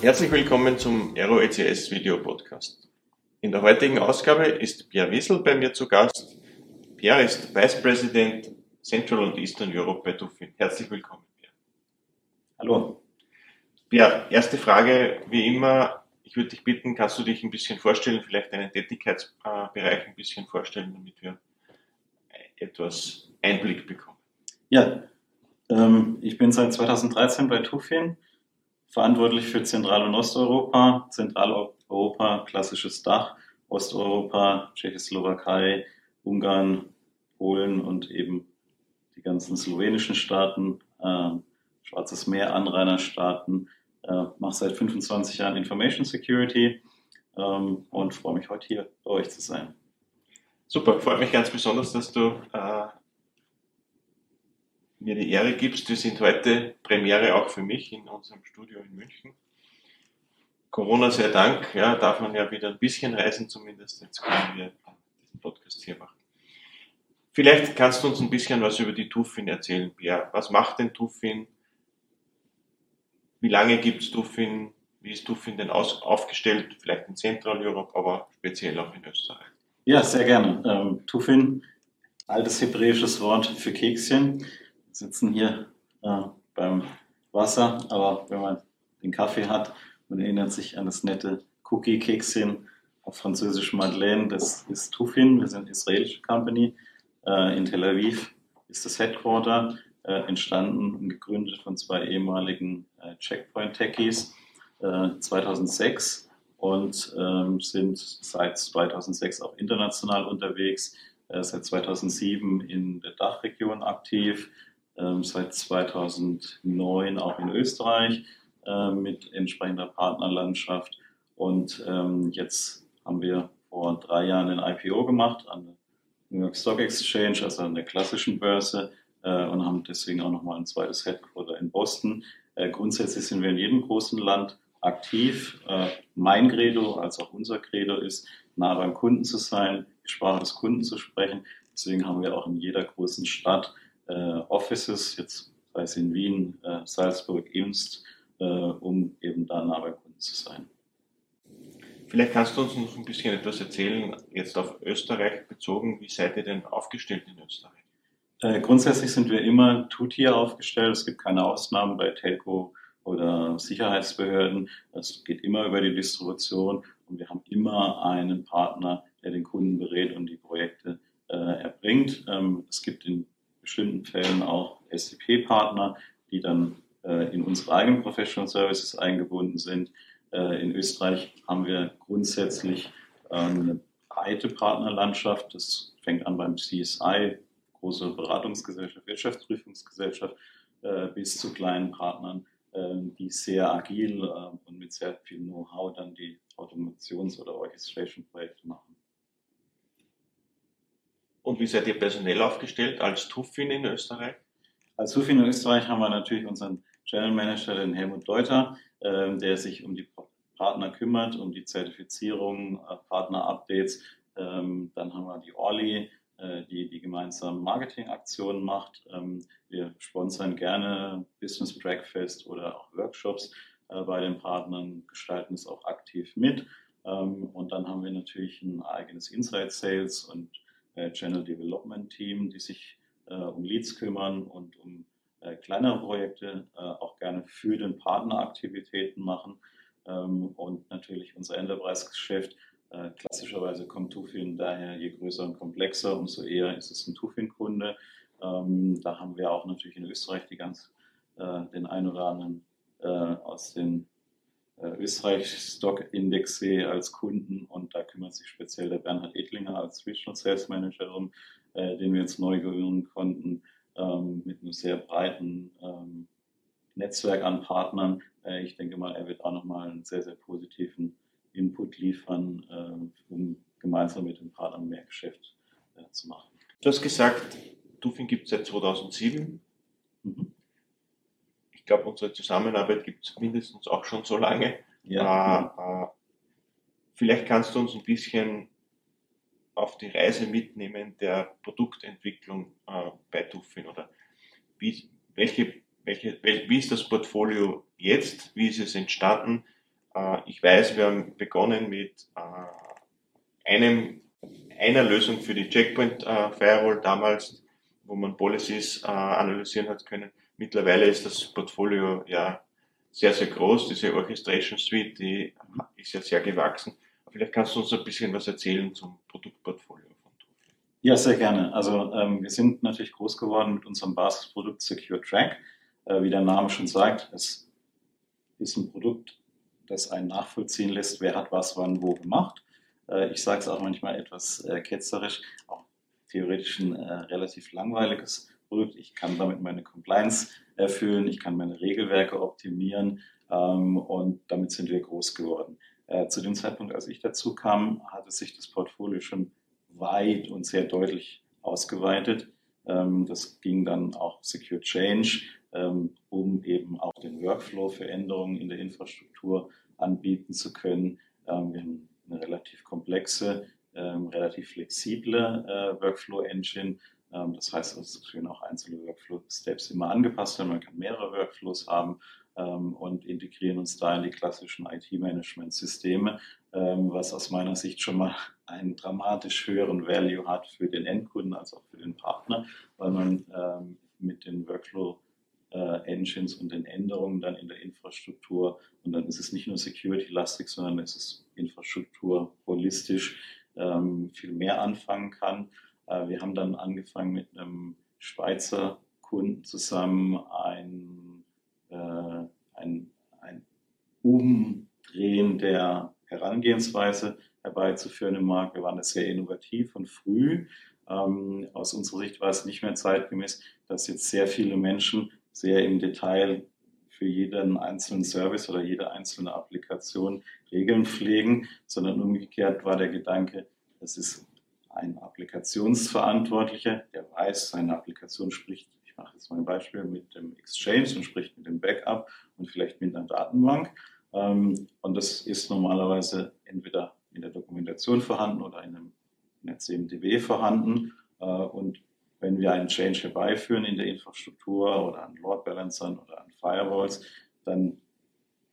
Herzlich willkommen zum Aero ECS Video Podcast. In der heutigen Ausgabe ist Pierre Wissel bei mir zu Gast. Pierre ist Vice President Central und Eastern Europe bei Dufin. Herzlich willkommen, Pierre. Hallo. Pierre, erste Frage, wie immer, ich würde dich bitten, kannst du dich ein bisschen vorstellen, vielleicht deinen Tätigkeitsbereich ein bisschen vorstellen, damit wir etwas Einblick bekommen? Ja, ähm, ich bin seit 2013 bei Tufin, verantwortlich für Zentral- und Osteuropa. Zentraleuropa, klassisches Dach, Osteuropa, Tschechoslowakei, Ungarn, Polen und eben die ganzen slowenischen Staaten, äh, Schwarzes Meer, Anrainerstaaten. Äh, mache seit 25 Jahren Information Security ähm, und freue mich heute hier bei euch zu sein. Super, freut mich ganz besonders, dass du äh, mir die Ehre gibst. Wir sind heute Premiere auch für mich in unserem Studio in München. Corona sei Dank, ja, darf man ja wieder ein bisschen reisen zumindest. Jetzt können wir diesen Podcast hier machen. Vielleicht kannst du uns ein bisschen was über die Tufin erzählen, Pierre. Was macht denn Tufin? Wie lange gibt es Tufin? Wie ist Tufin denn aus, aufgestellt? Vielleicht in Zentraleuropa, aber speziell auch in Österreich. Ja, sehr gerne. Ähm, Tufin, altes hebräisches Wort für Kekschen. Sitzen hier äh, beim Wasser, aber wenn man den Kaffee hat, man erinnert sich an das nette Cookie-Kekschen auf Französisch Madeleine, das ist Tufin, wir sind eine israelische Company. Äh, in Tel Aviv ist das Headquarter, äh, entstanden und gegründet von zwei ehemaligen äh, Checkpoint-Techies 2006 äh, und ähm, sind seit 2006 auch international unterwegs, äh, seit 2007 in der Dachregion aktiv, seit 2009 auch in Österreich äh, mit entsprechender Partnerlandschaft und ähm, jetzt haben wir vor drei Jahren ein IPO gemacht an der New York Stock Exchange, also an der klassischen Börse äh, und haben deswegen auch nochmal ein zweites Headquarter in Boston. Äh, grundsätzlich sind wir in jedem großen Land aktiv. Äh, mein Credo als auch unser Credo ist, nah beim Kunden zu sein, die Sprache des Kunden zu sprechen. Deswegen haben wir auch in jeder großen Stadt Offices, jetzt sei es in Wien, äh, Salzburg, Imst, äh, um eben da nah beim Kunden zu sein. Vielleicht kannst du uns noch ein bisschen etwas erzählen, jetzt auf Österreich bezogen. Wie seid ihr denn aufgestellt in Österreich? Äh, grundsätzlich sind wir immer Two-Tier aufgestellt. Es gibt keine Ausnahmen bei Telco oder Sicherheitsbehörden. Es geht immer über die Distribution und wir haben immer einen Partner, der den Kunden berät und die Projekte äh, erbringt. Ähm, es gibt in bestimmten Fällen auch SCP-Partner, die dann äh, in unsere eigenen Professional Services eingebunden sind. Äh, in Österreich haben wir grundsätzlich ähm, eine breite Partnerlandschaft. Das fängt an beim CSI, große Beratungsgesellschaft, Wirtschaftsprüfungsgesellschaft, äh, bis zu kleinen Partnern ähm, die sehr agil ähm, und mit sehr viel Know-how dann die Automations- oder Orchestration-Projekte machen. Und wie seid ihr personell aufgestellt als Tuffin in Österreich? Als Tuffin in Österreich haben wir natürlich unseren Channel Manager, den Helmut Deuter, ähm, der sich um die Partner kümmert, um die Zertifizierung, äh, Partner-Updates. Dann haben wir die Orly, äh, die die gemeinsamen Marketingaktionen macht. Ähm, wir sponsern gerne Business Breakfast oder auch Workshops äh, bei den Partnern, gestalten es auch aktiv mit. Ähm, und dann haben wir natürlich ein eigenes Inside Sales und Channel Development Team, die sich um Leads kümmern und um kleinere Projekte auch gerne für den Partner Aktivitäten machen. Ähm, und natürlich unser Enterprise-Geschäft äh, klassischerweise kommt Tufin daher, je größer und komplexer, umso eher ist es ein Tufin-Kunde. Ähm, da haben wir auch natürlich in Österreich die ganz, äh, den ein oder anderen äh, aus den äh, Österreich Stock Index als Kunden und da kümmert sich speziell der Bernhard Edlinger als Regional Sales Manager um, äh, den wir jetzt neu gewinnen konnten, ähm, mit einem sehr breiten ähm, Netzwerk an Partnern. Äh, ich denke mal, er wird auch nochmal einen sehr, sehr positiven Input liefern, äh, um gemeinsam mit den Partnern mehr Geschäft äh, zu machen. Du hast gesagt, Dufin gibt es seit 2007. Ich glaube, unsere Zusammenarbeit gibt es mindestens auch schon so lange. Ja. Äh, äh, vielleicht kannst du uns ein bisschen auf die Reise mitnehmen der Produktentwicklung äh, bei Dufin oder wie, welche, welche, wie ist das Portfolio jetzt, wie ist es entstanden, Äh, ich weiß, wir haben begonnen mit äh, einem, einer Lösung für die Checkpoint äh, Firewall damals, wo man Policies analysieren hat können. Mittlerweile ist das Portfolio ja sehr, sehr groß. Diese Orchestration Suite, die ist ja sehr gewachsen. Vielleicht kannst du uns ein bisschen was erzählen zum Produktportfolio von Tufi. Ja, sehr gerne. Also ähm, wir sind natürlich groß geworden mit unserem Basisprodukt Secure Track. Äh, wie der Name schon sagt, es ist ein Produkt, das einen nachvollziehen lässt, wer hat was wann wo gemacht. Äh, ich sage es auch manchmal etwas äh, ketzerisch, auch theoretisch ein äh, relativ langweiliges Produkt. Ich kann damit meine Compliance erfüllen, ich kann meine Regelwerke optimieren ähm, und damit sind wir groß geworden. Äh, zu dem Zeitpunkt, als ich dazu kam, hatte sich das Portfolio schon weit und sehr deutlich ausgeweitet. Ähm, das ging dann auch Secure Change, ähm, um eben auch den Workflow für Änderungen in der Infrastruktur anbieten zu können. Ähm, wir haben eine relativ komplexe, ähm, relativ flexible äh, Workflow-Engine. Ähm, das heißt, es können auch einzelne Workflow-Steps immer angepasst werden. Man kann mehrere Workflows haben ähm, und integrieren uns da in die klassischen IT-Management-Systeme, ähm, was aus meiner Sicht schon mal einen dramatisch höheren Value hat für den Endkunden als auch für den Partner, weil man ähm, mit den Workflow äh, Engines und den Änderungen dann in der Infrastruktur und dann ist es nicht nur Security-lastig, sondern es ist Infrastruktur holistisch ähm, viel mehr anfangen kann. Äh, wir haben dann angefangen mit einem Schweizer Kunden zusammen ein äh, ein, ein Umdrehen der Herangehensweise herbeizuführen im Markt. Wir waren sehr innovativ und früh. Ähm, aus unserer Sicht war es nicht mehr zeitgemäß, dass jetzt sehr viele Menschen sehr im Detail für jeden einzelnen Service oder jede einzelne Applikation Regeln pflegen, sondern umgekehrt war der Gedanke, das ist ein Applikationsverantwortlicher, der weiß, seine Applikation spricht mache jetzt mal ein Beispiel mit dem Exchange und spricht mit dem Backup und vielleicht mit einer Datenbank. Ähm, und das ist normalerweise entweder in der Dokumentation vorhanden oder in einem NetCMDB vorhanden. Äh, und wenn wir einen Change herbeiführen in der Infrastruktur oder an Load Balancern oder an Firewalls, dann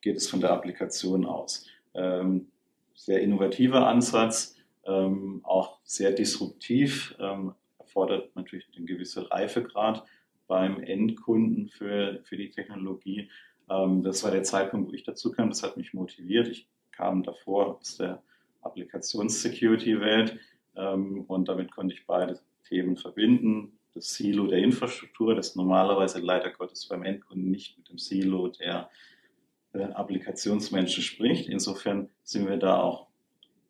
geht es von der Applikation aus. Ähm, sehr innovativer Ansatz, ähm, auch sehr disruptiv, erfordert natürlich einen gewissen Reifegrad beim Endkunden für, für die Technologie. Ähm, das war der Zeitpunkt, wo ich dazu kam. Das hat mich motiviert. Ich kam davor aus der Applikations-Security-Welt ähm, und damit konnte ich beide Themen verbinden. Das Silo der Infrastruktur, das normalerweise leider Gottes beim Endkunden nicht mit dem Silo der äh, Applikationsmenschen spricht. Insofern sind wir da auch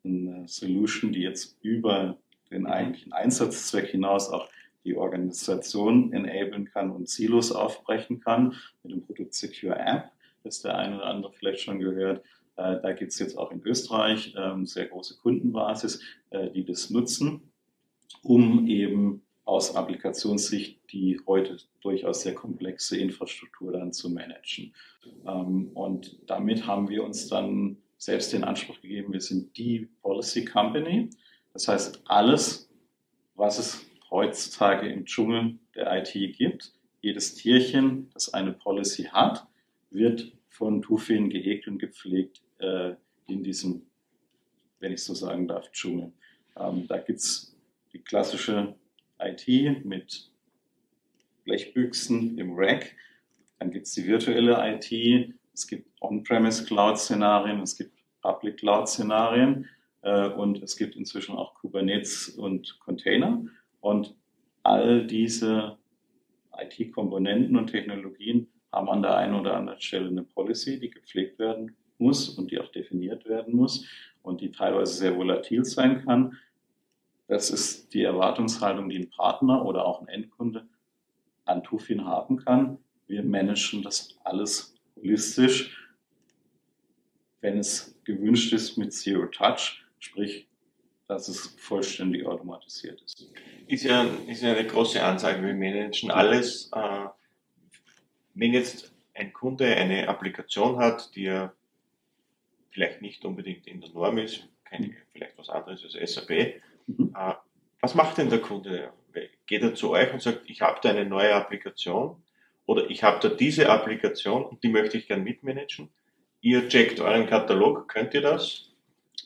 eine Solution, die jetzt über den eigentlichen Einsatzzweck hinaus auch die Organisation enablen kann und Silos aufbrechen kann mit dem Produkt Secure App, das der eine oder andere vielleicht schon gehört. Äh, da gibt es jetzt auch in Österreich ähm, sehr große Kundenbasis, äh, die das nutzen, um eben aus Applikationssicht die heute durchaus sehr komplexe Infrastruktur dann zu managen. Ähm, und damit haben wir uns dann selbst den Anspruch gegeben, wir sind die Policy Company. Das heißt, alles, was es heutzutage im Dschungel der IT gibt. Jedes Tierchen, das eine Policy hat, wird von Tufin gehegt und gepflegt äh, in diesem, wenn ich so sagen darf, Dschungel. Ähm, da gibt es die klassische IT mit Blechbüchsen im Rack. Dann gibt es die virtuelle IT. Es gibt On-Premise Cloud-Szenarien, es gibt Public Cloud-Szenarien äh, und es gibt inzwischen auch Kubernetes und Container. Und all diese IT-Komponenten und Technologien haben an der einen oder anderen Stelle eine Policy, die gepflegt werden muss und die auch definiert werden muss und die teilweise sehr volatil sein kann. Das ist die Erwartungshaltung, die ein Partner oder auch ein Endkunde an Tufin haben kann. Wir managen das alles holistisch, wenn es gewünscht ist mit Zero Touch, sprich dass es vollständig automatisiert ist. Ist ja, ist ja eine große Ansage. Wir managen alles. Äh, wenn jetzt ein Kunde eine Applikation hat, die er vielleicht nicht unbedingt in der Norm ist, keine, vielleicht was anderes als SAP, mhm. Äh, was macht denn der Kunde? Geht er zu euch und sagt, ich habe da eine neue Applikation oder ich habe da diese Applikation und die möchte ich gern mitmanagen? ihr checkt euren Katalog, könnt ihr das?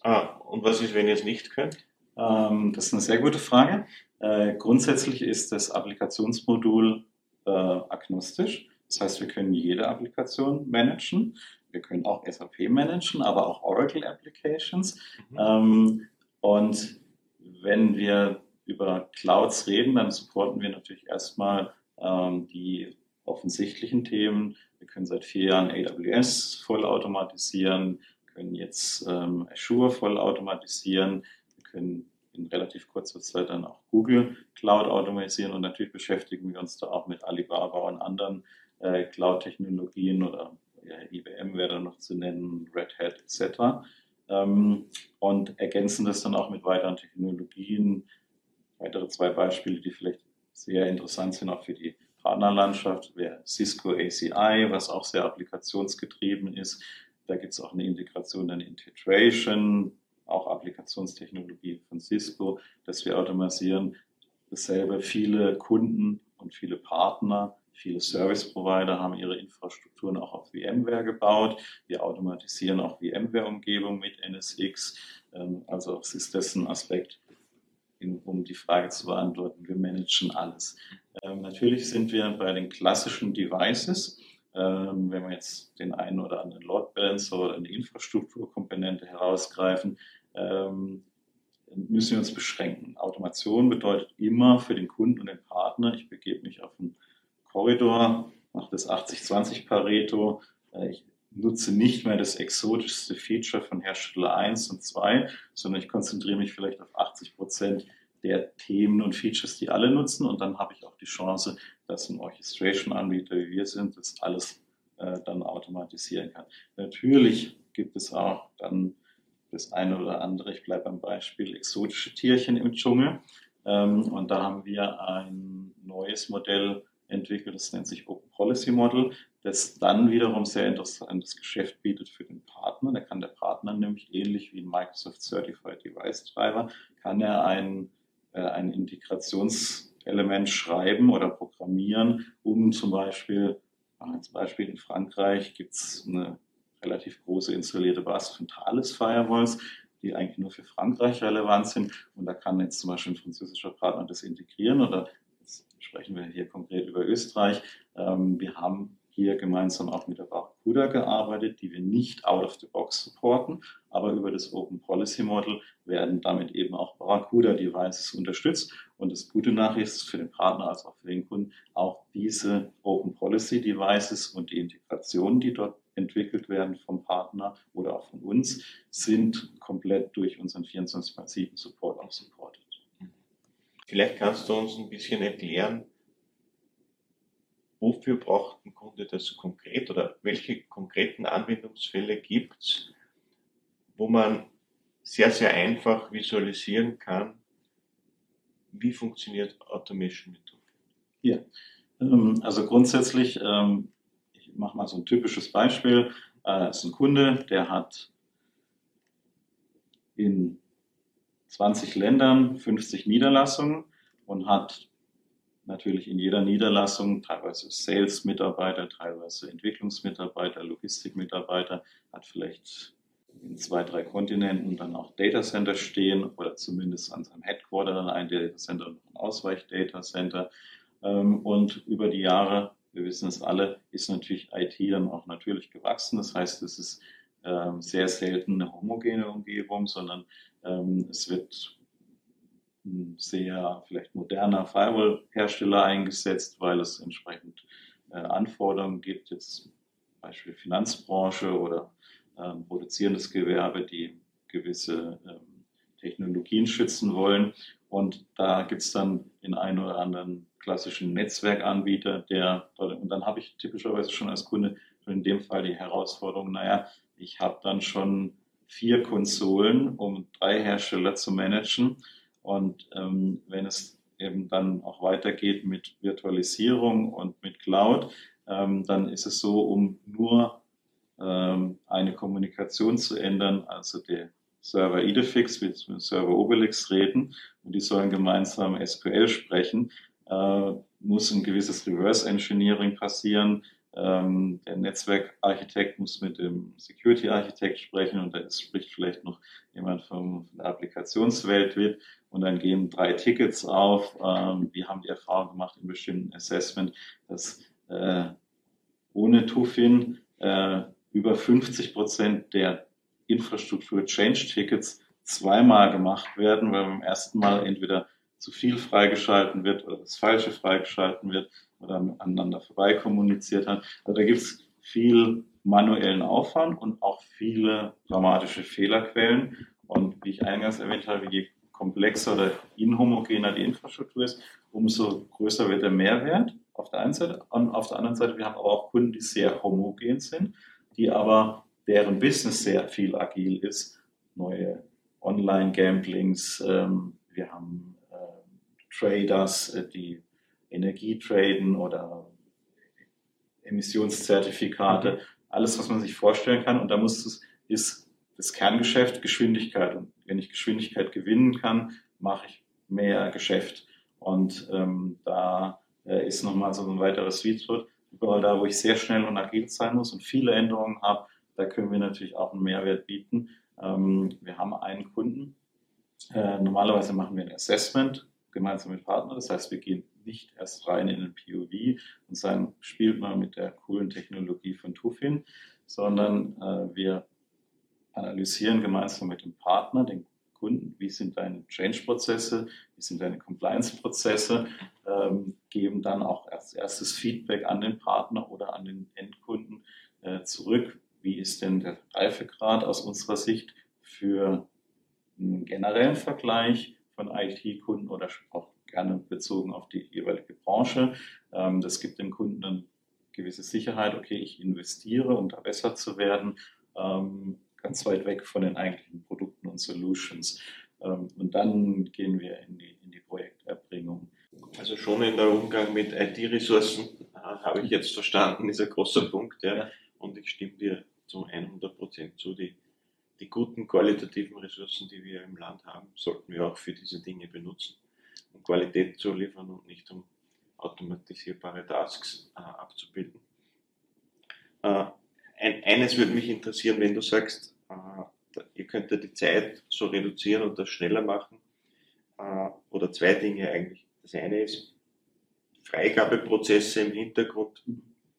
Ah, und was ist, wenn ihr es nicht könnt? Ähm, das ist eine sehr gute Frage. Äh, grundsätzlich ist das Applikationsmodul äh, agnostisch. Das heißt, wir können jede Applikation managen. Wir können auch SAP managen, aber auch Oracle Applications. Mhm. Ähm, und wenn wir über Clouds reden, dann supporten wir natürlich erstmal ähm, die offensichtlichen Themen. Wir können seit vier Jahren AWS vollautomatisieren, können jetzt ähm, Azure vollautomatisieren, wir können in relativ kurzer Zeit dann auch Google Cloud automatisieren und natürlich beschäftigen wir uns da auch mit Alibaba und anderen äh, Cloud-Technologien oder ja, IBM wäre da noch zu nennen, Red Hat etc. Ähm, und ergänzen das dann auch mit weiteren Technologien. Weitere zwei Beispiele, die vielleicht sehr interessant sind auch für die Partnerlandschaft, wäre Cisco ACI, was auch sehr applikationsgetrieben ist. Da gibt es auch eine Integration, eine Integration, auch Applikationstechnologie von Cisco, dass wir automatisieren. Dasselbe, viele Kunden und viele Partner, viele Service Provider haben ihre Infrastrukturen auch auf VMware gebaut. Wir automatisieren auch VMware-Umgebung mit NSX. Ähm, also ist das ein Aspekt, um die Frage zu beantworten. Wir managen alles. Ähm, natürlich sind wir bei den klassischen Devices. Ähm, wenn wir jetzt den einen oder anderen Load Balancer oder eine Infrastrukturkomponente herausgreifen, ähm, müssen wir uns beschränken. Automation bedeutet immer für den Kunden und den Partner, ich begebe mich auf einen Korridor, mache das 80-20 Pareto, äh, ich nutze nicht mehr das exotischste Feature von Hersteller 1 und 2, sondern ich konzentriere mich vielleicht auf 80 Prozent der Themen und Features, die alle nutzen und dann habe ich auch die Chance, dass ein Orchestration-Anbieter wie wir sind, das alles äh, dann automatisieren kann. Natürlich gibt es auch dann das eine oder andere, ich bleibe beim Beispiel, exotische Tierchen im Dschungel. Ähm, und da haben wir ein neues Modell entwickelt, das nennt sich Open Policy Model, das dann wiederum sehr interessantes Geschäft bietet für den Partner. Da kann der Partner nämlich ähnlich wie ein Microsoft Certified Device Driver, kann er ein, äh, ein Integrationselement schreiben oder programmieren, um zum Beispiel, als Beispiel in Frankreich gibt es eine relativ große installierte Basis von Thales Firewalls, die eigentlich nur für Frankreich relevant sind. Und da kann jetzt zum Beispiel ein französischer Partner das integrieren oder jetzt sprechen wir hier konkret über Österreich. Ähm, wir haben hier gemeinsam auch mit der Barracuda gearbeitet, die wir nicht out of the box supporten, aber über das Open Policy Model werden damit eben auch Barracuda Devices unterstützt. Und das gute Nachricht ist für den Partner als auch für den Kunden, auch diese Open Policy Devices und die Integration, die dort entwickelt werden vom Partner oder auch von uns, sind komplett durch unseren 24x7 Support auch supported. Vielleicht kannst du uns ein bisschen erklären, wofür braucht ein Kunde das konkret oder welche konkreten Anwendungsfälle gibt es, wo man sehr, sehr einfach visualisieren kann, wie funktioniert Automation mit Ja, ähm, also grundsätzlich ähm, ich mache mal so ein typisches Beispiel. Äh, ist ein Kunde, der hat in 20 Ländern 50 Niederlassungen und hat natürlich in jeder Niederlassung teilweise Sales-Mitarbeiter, teilweise Entwicklungsmitarbeiter, Logistikmitarbeiter, hat vielleicht in zwei, drei Kontinenten dann auch Datacenter stehen oder zumindest an seinem Headquarter dann ein Datacenter und ein Ausweich-Datacenter. Ähm, und über die Jahre wir wissen es alle, ist natürlich IT dann auch natürlich gewachsen. Das heißt, es ist ähm, sehr selten eine homogene Umgebung, sondern es wird ein sehr vielleicht moderner Firewall-Hersteller eingesetzt, weil es entsprechend äh, Anforderungen gibt, jetzt Beispiel Finanzbranche oder ähm, produzierendes Gewerbe, die gewisse ähm, Technologien schützen wollen. Und da gibt es dann in einen oder anderen klassischen Netzwerkanbieter, der, und dann habe ich typischerweise schon als Kunde in dem Fall die Herausforderung, naja, ich habe dann schon vier Konsolen, um drei Hersteller zu managen. Und ähm, wenn es eben dann auch weitergeht mit Virtualisierung und mit Cloud, ähm, dann ist es so, um nur ähm, eine Kommunikation zu ändern, also der Server Idefix wird mit Server Obelix reden und die sollen gemeinsam SQL sprechen, äh, muss ein gewisses Reverse Engineering passieren. Ähm, der Netzwerkarchitekt muss mit dem Security-Architekt sprechen und da spricht vielleicht noch jemand vom, von der Applikationswelt mit und dann gehen drei Tickets auf. Ähm, wir haben die Erfahrung gemacht in bestimmten Assessment, dass äh, ohne Tufin äh, über 50 Prozent der Infrastruktur-Change-Tickets zweimal gemacht werden, weil beim ersten Mal entweder zu viel freigeschalten wird oder das Falsche freigeschalten wird oder miteinander vorbei kommuniziert hat. Also da gibt es viel manuellen Aufwand und auch viele dramatische Fehlerquellen. Und wie ich eingangs erwähnt habe, je komplexer oder inhomogener die Infrastruktur ist, umso größer wird der Mehrwert auf der einen Seite. Und auf der anderen Seite, wir haben aber auch Kunden, die sehr homogen sind, die aber deren Business sehr viel agil ist. Neue Online-Gamblings, ähm, wir haben äh, Traders, äh, die Energie traden oder Emissionszertifikate, alles, was man sich vorstellen kann. Und da muss es, ist das Kerngeschäft Geschwindigkeit. Und wenn ich Geschwindigkeit gewinnen kann, mache ich mehr Geschäft. Und ähm, da äh, ist nochmal so ein weiteres Sweet. Überall da, wo ich sehr schnell und agil sein muss und viele Änderungen habe, da können wir natürlich auch einen Mehrwert bieten. Ähm, wir haben einen Kunden. Äh, normalerweise machen wir ein Assessment gemeinsam mit Partnern. Das heißt, wir gehen nicht erst rein in den POV und sagen, spielt mal mit der coolen Technologie von Tufin, sondern äh, wir analysieren gemeinsam mit dem Partner, den Kunden, wie sind deine Change-Prozesse, wie sind deine Compliance-Prozesse, ähm, geben dann auch als erstes Feedback an den Partner oder an den Endkunden äh, zurück. Wie ist denn der Reifegrad aus unserer Sicht für einen generellen Vergleich von IT-Kunden oder auch gerne bezogen auf die jeweilige Branche. Ähm, das gibt dem Kunden dann gewisse Sicherheit, okay, ich investiere, um da besser zu werden, ähm, ganz weit weg von den eigentlichen Produkten und Solutions. Ähm, und dann gehen wir in die, in die Projekterbringung. Also schon in der Umgang mit IT-Ressourcen äh, habe ich jetzt verstanden, ist ein großer Punkt. Ja. ja. Und ich stimme dir zu 100 Prozent zu. Die, die guten qualitativen Ressourcen, die wir im Land haben, sollten wir auch für diese Dinge benutzen um Qualität zu liefern und nicht um automatisierbare Tasks äh, abzubilden. Äh, ein, eines würde mich interessieren, wenn du sagst, äh, ihr könnt ja die Zeit so reduzieren und das schneller machen. Äh, oder zwei Dinge eigentlich. Das eine ist Freigabeprozesse im Hintergrund.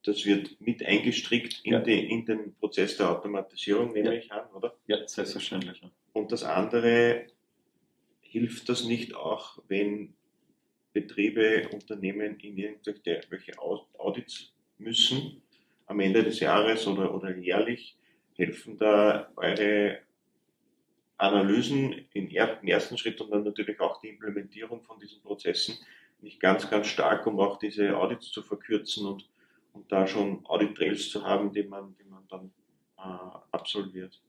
Das wird mit eingestrickt in, ja. die, in den Prozess der Automatisierung, nehme ja. ich an, oder? Ja, selbstverständlich. Und das andere hilft das nicht auch, wenn Betriebe, Unternehmen in irgendwelche Audits müssen am Ende des Jahres oder, oder jährlich? Helfen da eure Analysen im ersten Schritt und dann natürlich auch die Implementierung von diesen Prozessen nicht ganz, ganz stark, um auch diese Audits zu verkürzen und, und da schon Audit-Trails zu haben, die man, die man dann äh, absolviert.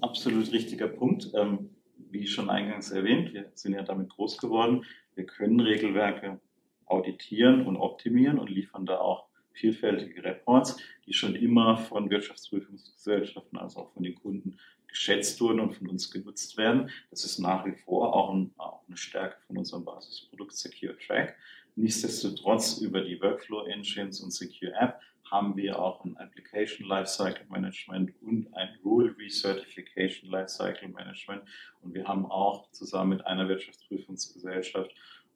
Absolut richtiger Punkt. Ähm, wie schon eingangs erwähnt, wir sind ja damit groß geworden. Wir können Regelwerke auditieren und optimieren und liefern da auch vielfältige Reports, die schon immer von Wirtschaftsprüfungsgesellschaften, also auch von den Kunden geschätzt wurden und von uns genutzt werden. Das ist nach wie vor auch, ein, auch eine Stärke von unserem Basisprodukt Secure Track. Nichtsdestotrotz über die Workflow Engines und Secure App haben wir auch ein Application Lifecycle Management und ein Rule Recertification Lifecycle Management. Und wir haben auch zusammen mit einer Wirtschaftsprüfungsgesellschaft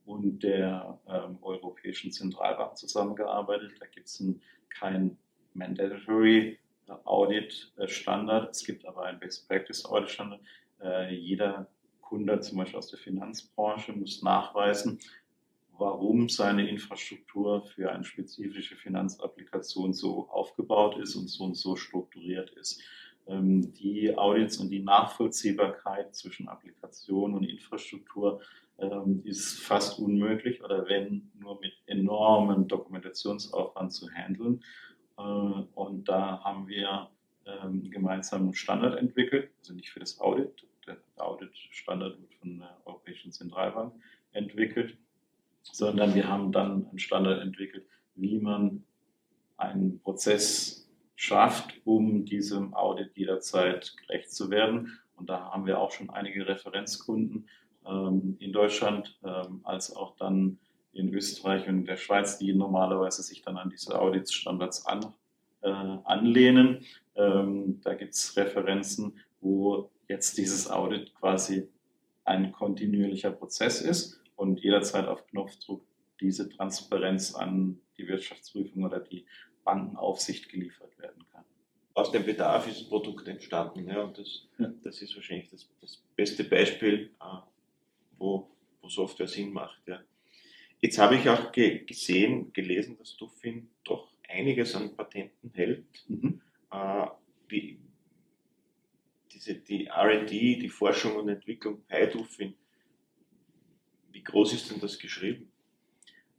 und der ähm, Europäischen Zentralbank zusammengearbeitet. Da gibt es kein Mandatory Audit Standard, es gibt aber ein Best Practice Audit Standard. Äh, jeder Kunde, zum Beispiel aus der Finanzbranche, muss nachweisen, warum seine Infrastruktur für eine spezifische Finanzapplikation so aufgebaut ist und so und so strukturiert ist. Ähm, die Audits und die Nachvollziehbarkeit zwischen Applikation und Infrastruktur ähm, ist fast unmöglich oder wenn nur mit enormem Dokumentationsaufwand zu handeln. Äh, und da haben wir ähm, gemeinsam einen Standard entwickelt, also nicht für das Audit. Der Audit-Standard wird von der Europäischen Zentralbank sondern wir haben dann einen Standard entwickelt, wie man einen Prozess schafft, um diesem Audit jederzeit gerecht zu werden. Und da haben wir auch schon einige Referenzkunden ähm, in Deutschland, ähm, als auch dann in Österreich und in der Schweiz, die normalerweise sich dann an diese Auditsstandards äh, anlehnen. Ähm, da gibt es Referenzen, wo jetzt dieses Audit quasi ein kontinuierlicher Prozess ist und jederzeit auf Knopfdruck diese Transparenz an die Wirtschaftsprüfung oder die Bankenaufsicht geliefert werden kann. Aus dem Bedarf ist ein Produkt entstanden. Ja, und das, ja. das ist wahrscheinlich das, das beste Beispiel, äh, wo, wo Software Sinn macht. Ja. Jetzt habe ich auch ge gesehen, gelesen, dass Dufin doch einiges an Patenten hält. Mhm. Äh, wie, diese, die RD, die Forschung und Entwicklung bei Dufin, wie groß ist denn das geschrieben?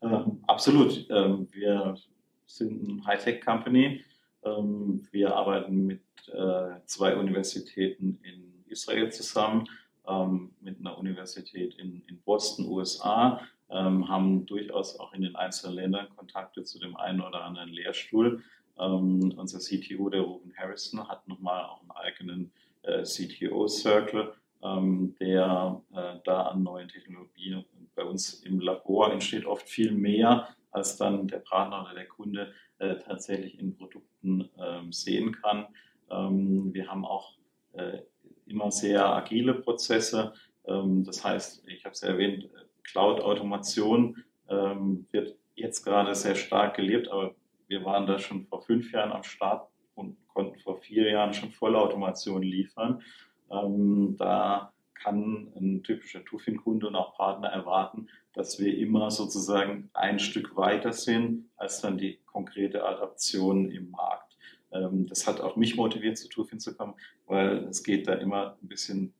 Ähm, absolut. Ähm, wir sind ein Hightech-Company. Ähm, wir arbeiten mit äh, zwei Universitäten in Israel zusammen, ähm, mit einer Universität in, in Boston, USA, ähm, haben durchaus auch in den einzelnen Ländern Kontakte zu dem einen oder anderen Lehrstuhl. Ähm, unser CTO, der Ruben Harrison, hat nochmal auch einen eigenen äh, CTO-Circle, ähm, der äh, da an neuen Technologien bei uns im Labor entsteht oft viel mehr, als dann der Partner oder der Kunde äh, tatsächlich in Produkten ähm, sehen kann. Ähm, wir haben auch äh, immer sehr agile Prozesse. Ähm, das heißt, ich habe es erwähnt, Cloud-Automation ähm, wird jetzt gerade sehr stark gelebt, aber wir waren da schon vor fünf Jahren am Start und konnten vor vier Jahren schon Vollautomation liefern. Ähm, da kann ein typischer Tufin-Kunde und auch Partner erwarten, dass wir immer sozusagen ein Stück weiter sind als dann die konkrete Adaption im Markt. Ähm, das hat auch mich motiviert, zu Tufin zu kommen, weil es geht da immer ein bisschen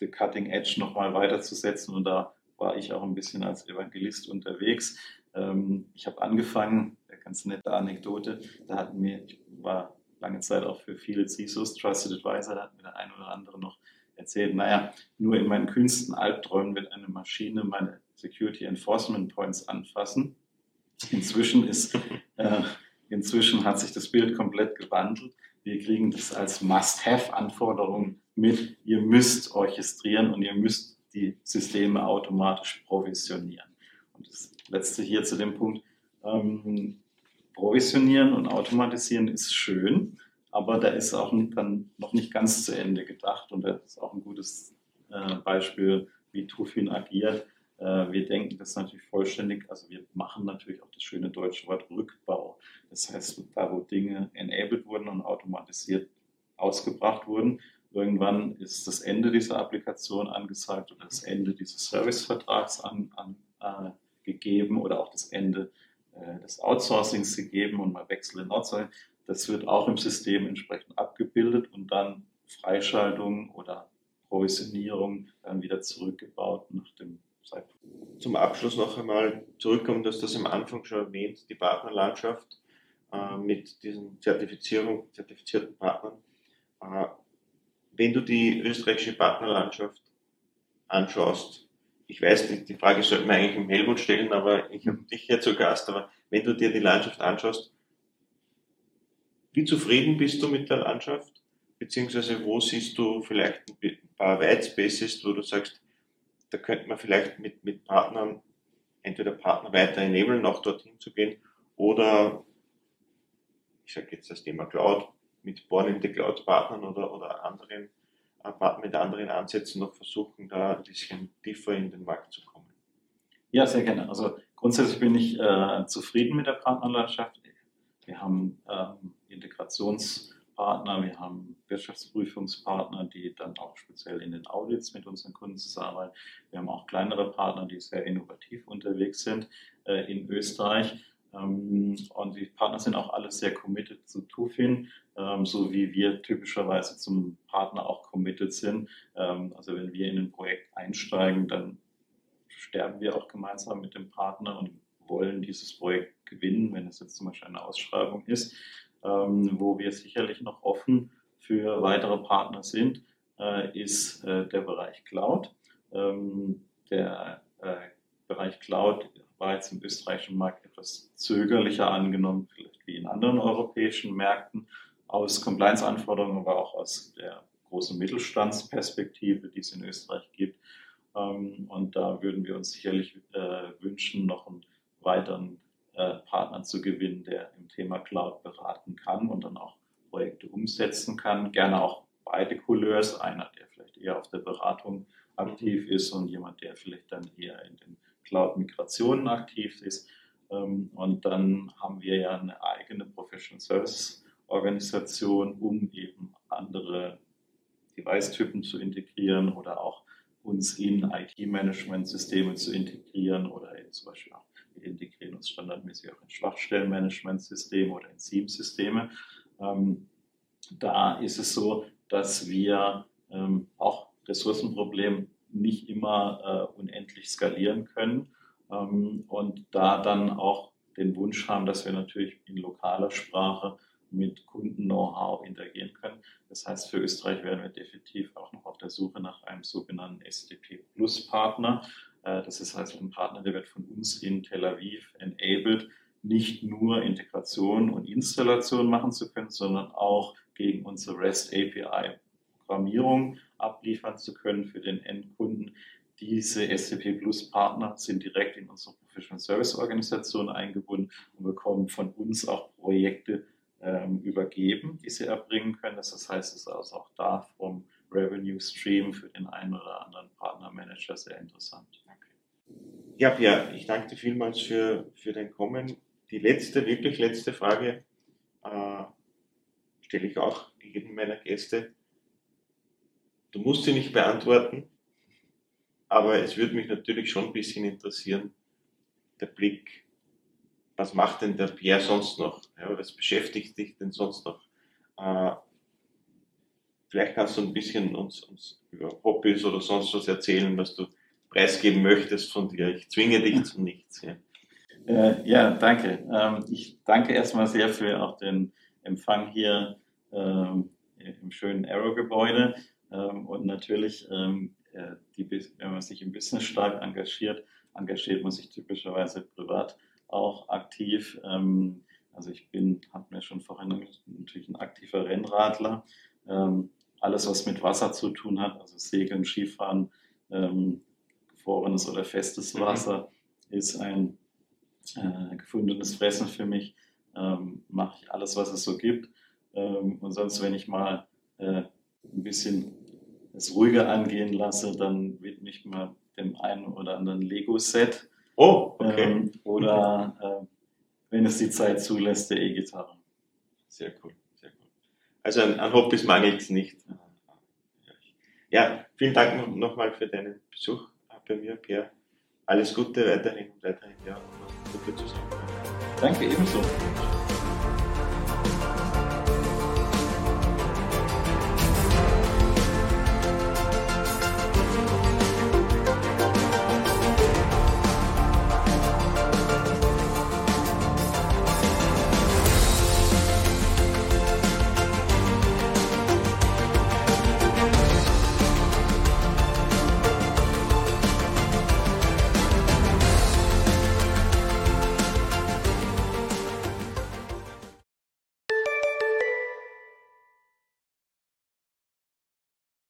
the cutting edge nochmal weiterzusetzen und da war ich auch ein bisschen als Evangelist unterwegs. Ähm, ich habe angefangen, eine ganz nette Anekdote, da hatten wir, ich war lange Zeit auch für viele CISOs, Trusted Advisor, da hat mir der ein oder andere noch erzählt, naja, nur in meinen kühnsten Albträumen wird eine Maschine meine Security Enforcement Points anfassen. Inzwischen ist, äh, inzwischen hat sich das Bild komplett gewandelt. Wir kriegen das als Must-Have-Anforderung mit. Ihr müsst orchestrieren und ihr müsst die Systeme automatisch provisionieren. Und das letzte hier zu dem Punkt, ähm, provisionieren und automatisieren ist schön, aber da ist auch dann noch nicht ganz zu Ende gedacht und das ist auch ein gutes äh, Beispiel, wie Tufin agiert. Äh, wir denken das natürlich vollständig, also wir machen natürlich auch das schöne deutsche Wort Rückbau. Das heißt, da wo Dinge enabled wurden und automatisiert ausgebracht wurden, Irgendwann ist das Ende dieser Applikation angezeigt oder das Ende dieses Servicevertrags angegeben an, äh, oder auch das Ende äh, des Outsourcings gegeben und mal Wechsel in Outsourcing. Das wird auch im System entsprechend abgebildet und dann Freischaltung oder Provisionierung dann wieder zurückgebaut nach dem Zeitpunkt. Zum Abschluss noch einmal zurückkommen, dass das am Anfang schon erwähnt, die Partnerlandschaft äh, mit diesen Zertifizierung, zertifizierten Partnern. Äh, wenn du die österreichische Partnerlandschaft anschaust, ich weiß, die Frage sollte man eigentlich im Helmut stellen, aber ich habe dich hier zu Gast, aber wenn du dir die Landschaft anschaust, wie zufrieden bist du mit der Landschaft? Beziehungsweise wo siehst du vielleicht ein paar White Spaces, wo du sagst, da könnte man vielleicht mit, mit Partnern, entweder Partner weiter enablen, auch dorthin zu gehen, oder ich sage jetzt das Thema Cloud, mit Born in the Cloud Partnern oder, oder anderen mit anderen Ansätzen noch versuchen, da ein bisschen tiefer in den Markt zu kommen. Ja, sehr gerne. Also grundsätzlich bin ich äh, zufrieden mit der Partnerlandschaft. Wir haben ähm, Integrationspartner, wir haben Wirtschaftsprüfungspartner, die dann auch speziell in den Audits mit unseren Kunden zusammenarbeiten. Wir haben auch kleinere Partner, die sehr innovativ unterwegs sind äh, in Österreich. Ähm, und die Partner sind auch alle sehr committed zu Tufin, ähm, so wie wir typischerweise zum Partner auch committed sind. Ähm, also wenn wir in ein Projekt einsteigen, dann sterben wir auch gemeinsam mit dem Partner und wollen dieses Projekt gewinnen, wenn es jetzt zum Beispiel eine Ausschreibung ist, wo wir sicherlich noch offen für weitere Partner sind, äh, ist äh, der Bereich Cloud. Der äh, Bereich Cloud war im österreichischen Markt etwas zögerlicher angenommen, vielleicht wie in anderen europäischen Märkten, aus Compliance-Anforderungen, aber auch aus der großen Mittelstandsperspektive, die es in Österreich gibt. Ähm, und da würden wir uns sicherlich äh, wünschen, noch einen weiteren äh, Partner zu gewinnen, der im Thema Cloud beraten kann und dann auch Projekte umsetzen kann. Gerne auch beide Couleurs, einer, der vielleicht eher auf der Beratung aktiv ist und jemand, der vielleicht dann eher in den Cloud-Migrationen aktiv ist. Ähm, und dann haben wir ja eine eigene Professional Service Organisation, um eben andere Device-Typen zu integrieren oder auch uns in IT-Management-Systeme zu integrieren oder zum Beispiel auch wir integrieren uns standardmäßig auch in Schwachstellenmanagementsysteme oder in SIEM-Systeme. Ähm, da ist es so, dass wir ähm, auch Ressourcenproblem nicht immer äh, unendlich skalieren können ähm, und da dann auch den Wunsch haben, dass wir natürlich in lokaler Sprache mit Kunden-Know-how interagieren können. Das heißt, für Österreich werden wir definitiv auch noch auf der Suche nach einem sogenannten SDP Plus Partner. Äh, das ist also ein Partner, der wird von uns in Tel Aviv enabled, nicht nur Integration und Installation machen zu können, sondern auch gegen unsere REST API Programmierung abliefern zu können für den Endkunden. Diese SDP Plus Partner sind direkt in unsere Professional Service Organisation eingebunden und bekommen von uns auch Projekte ähm, übergeben, die sie erbringen können. Das heißt, es ist also auch da vom Revenue Stream für den einen oder anderen Partnermanager sehr interessant. Ja, Pierre, ich danke dir vielmals für, für dein Kommen. Die letzte, wirklich letzte Frage äh, stelle ich auch jedem meiner Gäste. Du musst sie nicht beantworten, aber es würde mich natürlich schon ein bisschen interessieren, der Blick was macht denn der Pierre sonst noch? Ja, was beschäftigt dich denn sonst noch? Äh, vielleicht kannst du ein bisschen uns, uns, über Hobbys oder sonst was erzählen, was du preisgeben möchtest von dir. Ich zwinge dich zu nichts. Ja, äh, ja danke. Ähm, ich danke erstmal sehr für auch den Empfang hier ähm, im schönen Aero-Gebäude. Ähm, und natürlich, ähm, äh, die, wenn man sich im Business stark engagiert, engagiert man sich typischerweise privat auch aktiv. Ähm, also ich bin, hat mir schon vorhin natürlich ein aktiver Rennradler. Alles, was mit Wasser zu tun hat, also Segeln, Skifahren, gefrorenes oder festes mhm. Wasser, ist ein äh, gefundenes Fressen für mich. Ähm, Mache ich alles, was es so gibt. Ähm, und sonst, wenn ich mal äh, ein bisschen es ruhiger angehen lasse, dann widme ich mal dem einen oder anderen Lego-Set. Oh, okay. Ähm, oder äh, wenn es die Zeit zulässt, der E-Gitarre. Sehr cool, sehr cool. Also an, an Hobbys mangelt es nicht. Ja, vielen Dank nochmal für deinen Besuch bei mir, Pierre. Alles Gute weiterhin, weiterhin, ja, gute Zusammenarbeit. Danke, ebenso.